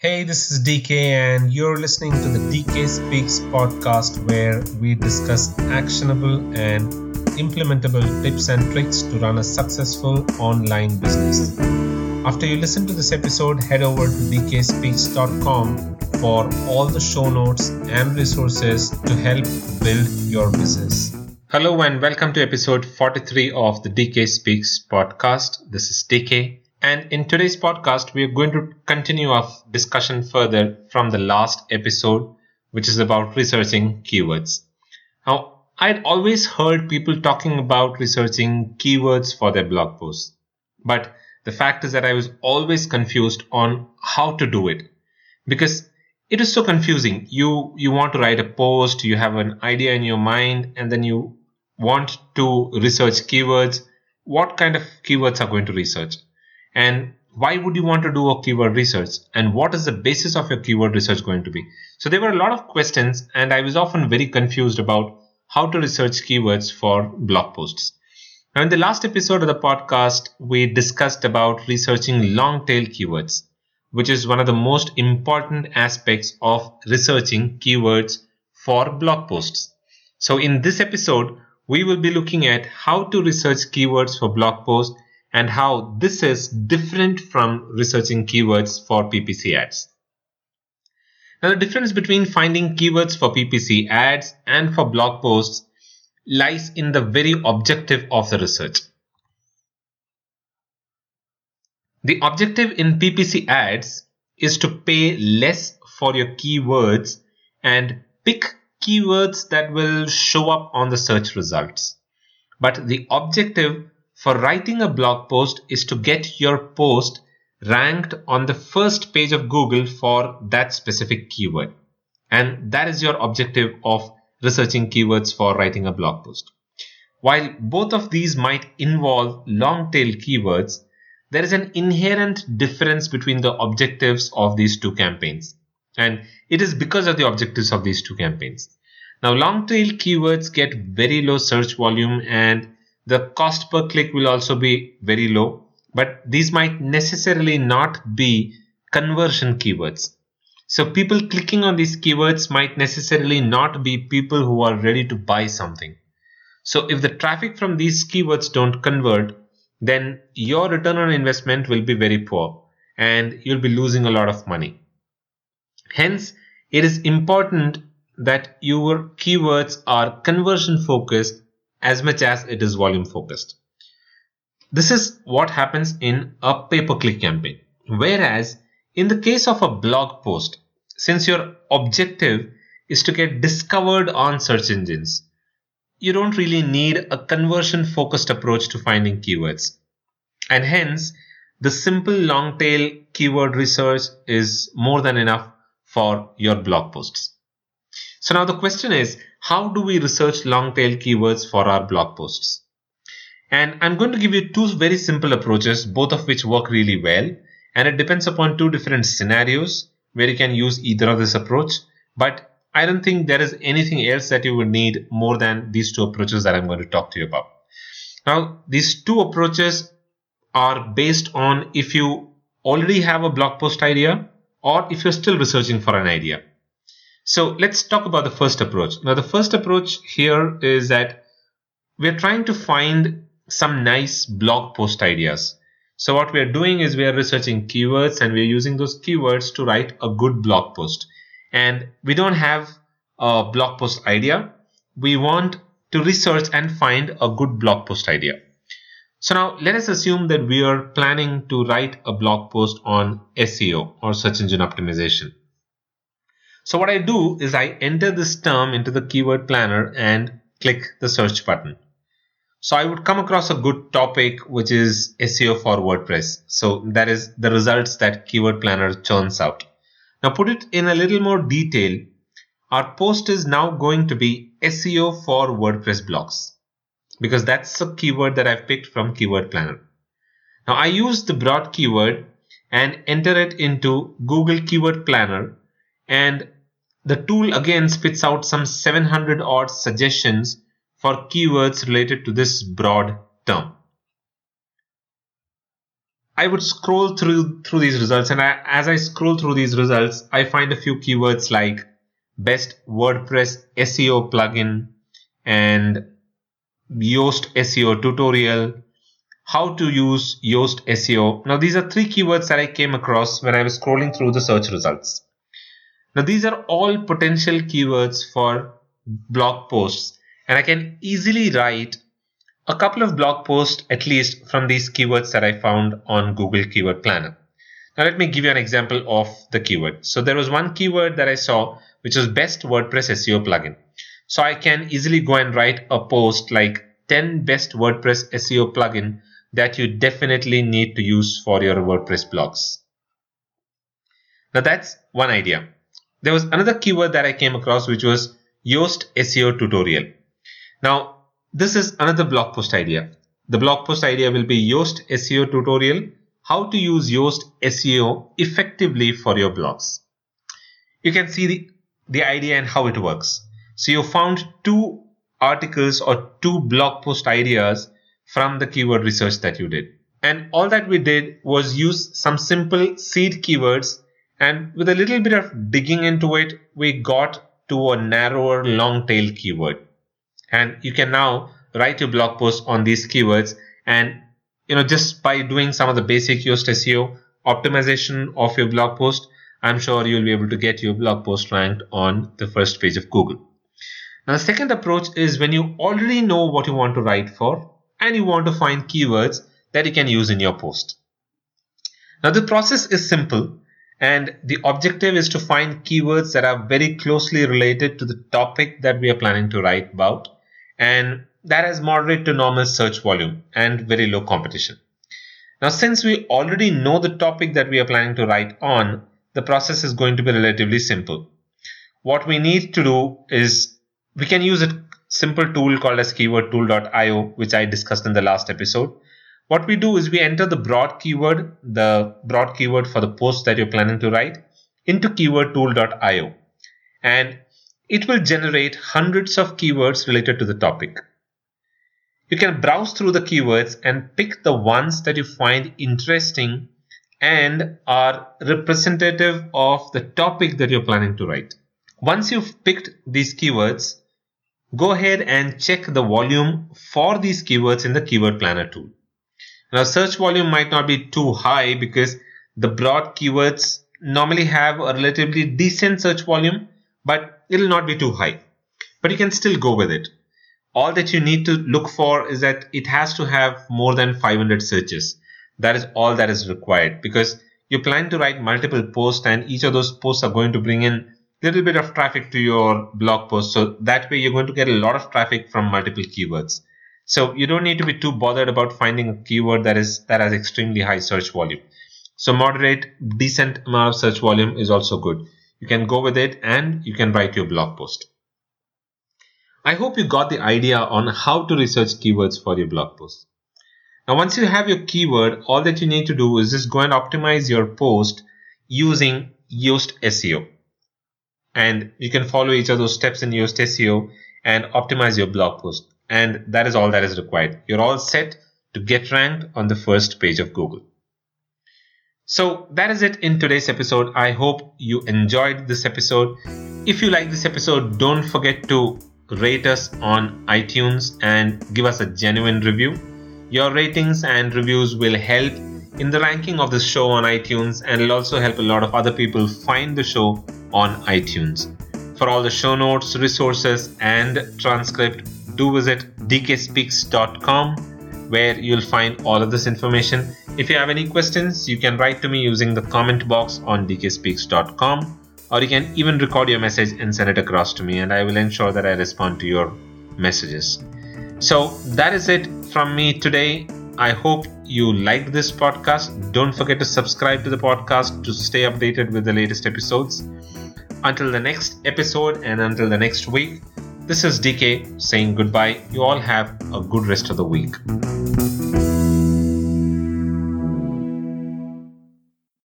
Hey, this is DK, and you're listening to the DK Speaks podcast where we discuss actionable and implementable tips and tricks to run a successful online business. After you listen to this episode, head over to dkspeaks.com for all the show notes and resources to help build your business. Hello, and welcome to episode 43 of the DK Speaks podcast. This is DK. And in today's podcast, we are going to continue our discussion further from the last episode, which is about researching keywords. Now, I'd always heard people talking about researching keywords for their blog posts. But the fact is that I was always confused on how to do it because it is so confusing. You, you want to write a post, you have an idea in your mind, and then you want to research keywords. What kind of keywords are going to research? And why would you want to do a keyword research? And what is the basis of your keyword research going to be? So there were a lot of questions and i was often very confused about how to research keywords for blog posts. Now in the last episode of the podcast we discussed about researching long tail keywords which is one of the most important aspects of researching keywords for blog posts. So in this episode we will be looking at how to research keywords for blog posts and how this is different from researching keywords for PPC ads. Now, the difference between finding keywords for PPC ads and for blog posts lies in the very objective of the research. The objective in PPC ads is to pay less for your keywords and pick keywords that will show up on the search results. But the objective for writing a blog post is to get your post ranked on the first page of Google for that specific keyword. And that is your objective of researching keywords for writing a blog post. While both of these might involve long tail keywords, there is an inherent difference between the objectives of these two campaigns. And it is because of the objectives of these two campaigns. Now, long tail keywords get very low search volume and the cost per click will also be very low, but these might necessarily not be conversion keywords. So people clicking on these keywords might necessarily not be people who are ready to buy something. So if the traffic from these keywords don't convert, then your return on investment will be very poor and you'll be losing a lot of money. Hence, it is important that your keywords are conversion focused as much as it is volume focused. This is what happens in a pay-per-click campaign. Whereas in the case of a blog post, since your objective is to get discovered on search engines, you don't really need a conversion focused approach to finding keywords. And hence, the simple long tail keyword research is more than enough for your blog posts. So now the question is, how do we research long tail keywords for our blog posts? And I'm going to give you two very simple approaches, both of which work really well. And it depends upon two different scenarios where you can use either of this approach. But I don't think there is anything else that you would need more than these two approaches that I'm going to talk to you about. Now, these two approaches are based on if you already have a blog post idea or if you're still researching for an idea. So let's talk about the first approach. Now, the first approach here is that we're trying to find some nice blog post ideas. So what we are doing is we are researching keywords and we're using those keywords to write a good blog post. And we don't have a blog post idea. We want to research and find a good blog post idea. So now let us assume that we are planning to write a blog post on SEO or search engine optimization. So what I do is I enter this term into the keyword planner and click the search button. So I would come across a good topic which is SEO for WordPress. So that is the results that keyword planner churns out. Now put it in a little more detail. Our post is now going to be SEO for WordPress blogs because that's a keyword that I've picked from keyword planner. Now I use the broad keyword and enter it into Google keyword planner and the tool again spits out some 700 odd suggestions for keywords related to this broad term. I would scroll through through these results, and I, as I scroll through these results, I find a few keywords like best WordPress SEO plugin and Yoast SEO tutorial, how to use Yoast SEO. Now, these are three keywords that I came across when I was scrolling through the search results. Now, these are all potential keywords for blog posts, and I can easily write a couple of blog posts at least from these keywords that I found on Google Keyword Planner. Now, let me give you an example of the keyword. So, there was one keyword that I saw which is best WordPress SEO plugin. So, I can easily go and write a post like 10 best WordPress SEO plugin that you definitely need to use for your WordPress blogs. Now that's one idea. There was another keyword that I came across which was Yoast SEO tutorial. Now this is another blog post idea. The blog post idea will be Yoast SEO tutorial, how to use Yoast SEO effectively for your blogs. You can see the, the idea and how it works. So you found two articles or two blog post ideas from the keyword research that you did. And all that we did was use some simple seed keywords and with a little bit of digging into it, we got to a narrower long tail keyword. And you can now write your blog post on these keywords and you know just by doing some of the basic Yoast SEO optimization of your blog post, I'm sure you'll be able to get your blog post ranked on the first page of Google. Now, the second approach is when you already know what you want to write for, and you want to find keywords that you can use in your post. Now the process is simple and the objective is to find keywords that are very closely related to the topic that we are planning to write about and that has moderate to normal search volume and very low competition. Now since we already know the topic that we are planning to write on, the process is going to be relatively simple. What we need to do is we can use a simple tool called as keywordtool.io, which I discussed in the last episode. What we do is we enter the broad keyword, the broad keyword for the post that you're planning to write into keywordtool.io and it will generate hundreds of keywords related to the topic. You can browse through the keywords and pick the ones that you find interesting and are representative of the topic that you're planning to write. Once you've picked these keywords, go ahead and check the volume for these keywords in the keyword planner tool. Now search volume might not be too high because the broad keywords normally have a relatively decent search volume, but it'll not be too high. But you can still go with it. All that you need to look for is that it has to have more than 500 searches. That is all that is required because you plan to write multiple posts and each of those posts are going to bring in little bit of traffic to your blog post. So that way you're going to get a lot of traffic from multiple keywords. So you don't need to be too bothered about finding a keyword that is that has extremely high search volume. So moderate, decent amount of search volume is also good. You can go with it and you can write your blog post. I hope you got the idea on how to research keywords for your blog post. Now, once you have your keyword, all that you need to do is just go and optimize your post using Yoast SEO and you can follow each of those steps in Yoast SEO and optimize your blog post. And that is all that is required. You're all set to get ranked on the first page of Google. So that is it in today's episode. I hope you enjoyed this episode. If you like this episode, don't forget to rate us on iTunes and give us a genuine review. Your ratings and reviews will help in the ranking of the show on iTunes and it'll also help a lot of other people find the show on iTunes. For all the show notes, resources, and transcript, do visit dkspeaks.com where you'll find all of this information. If you have any questions, you can write to me using the comment box on dkspeaks.com or you can even record your message and send it across to me and I will ensure that I respond to your messages. So that is it from me today. I hope you liked this podcast. Don't forget to subscribe to the podcast to stay updated with the latest episodes. Until the next episode and until the next week, this is DK saying goodbye. You all have a good rest of the week.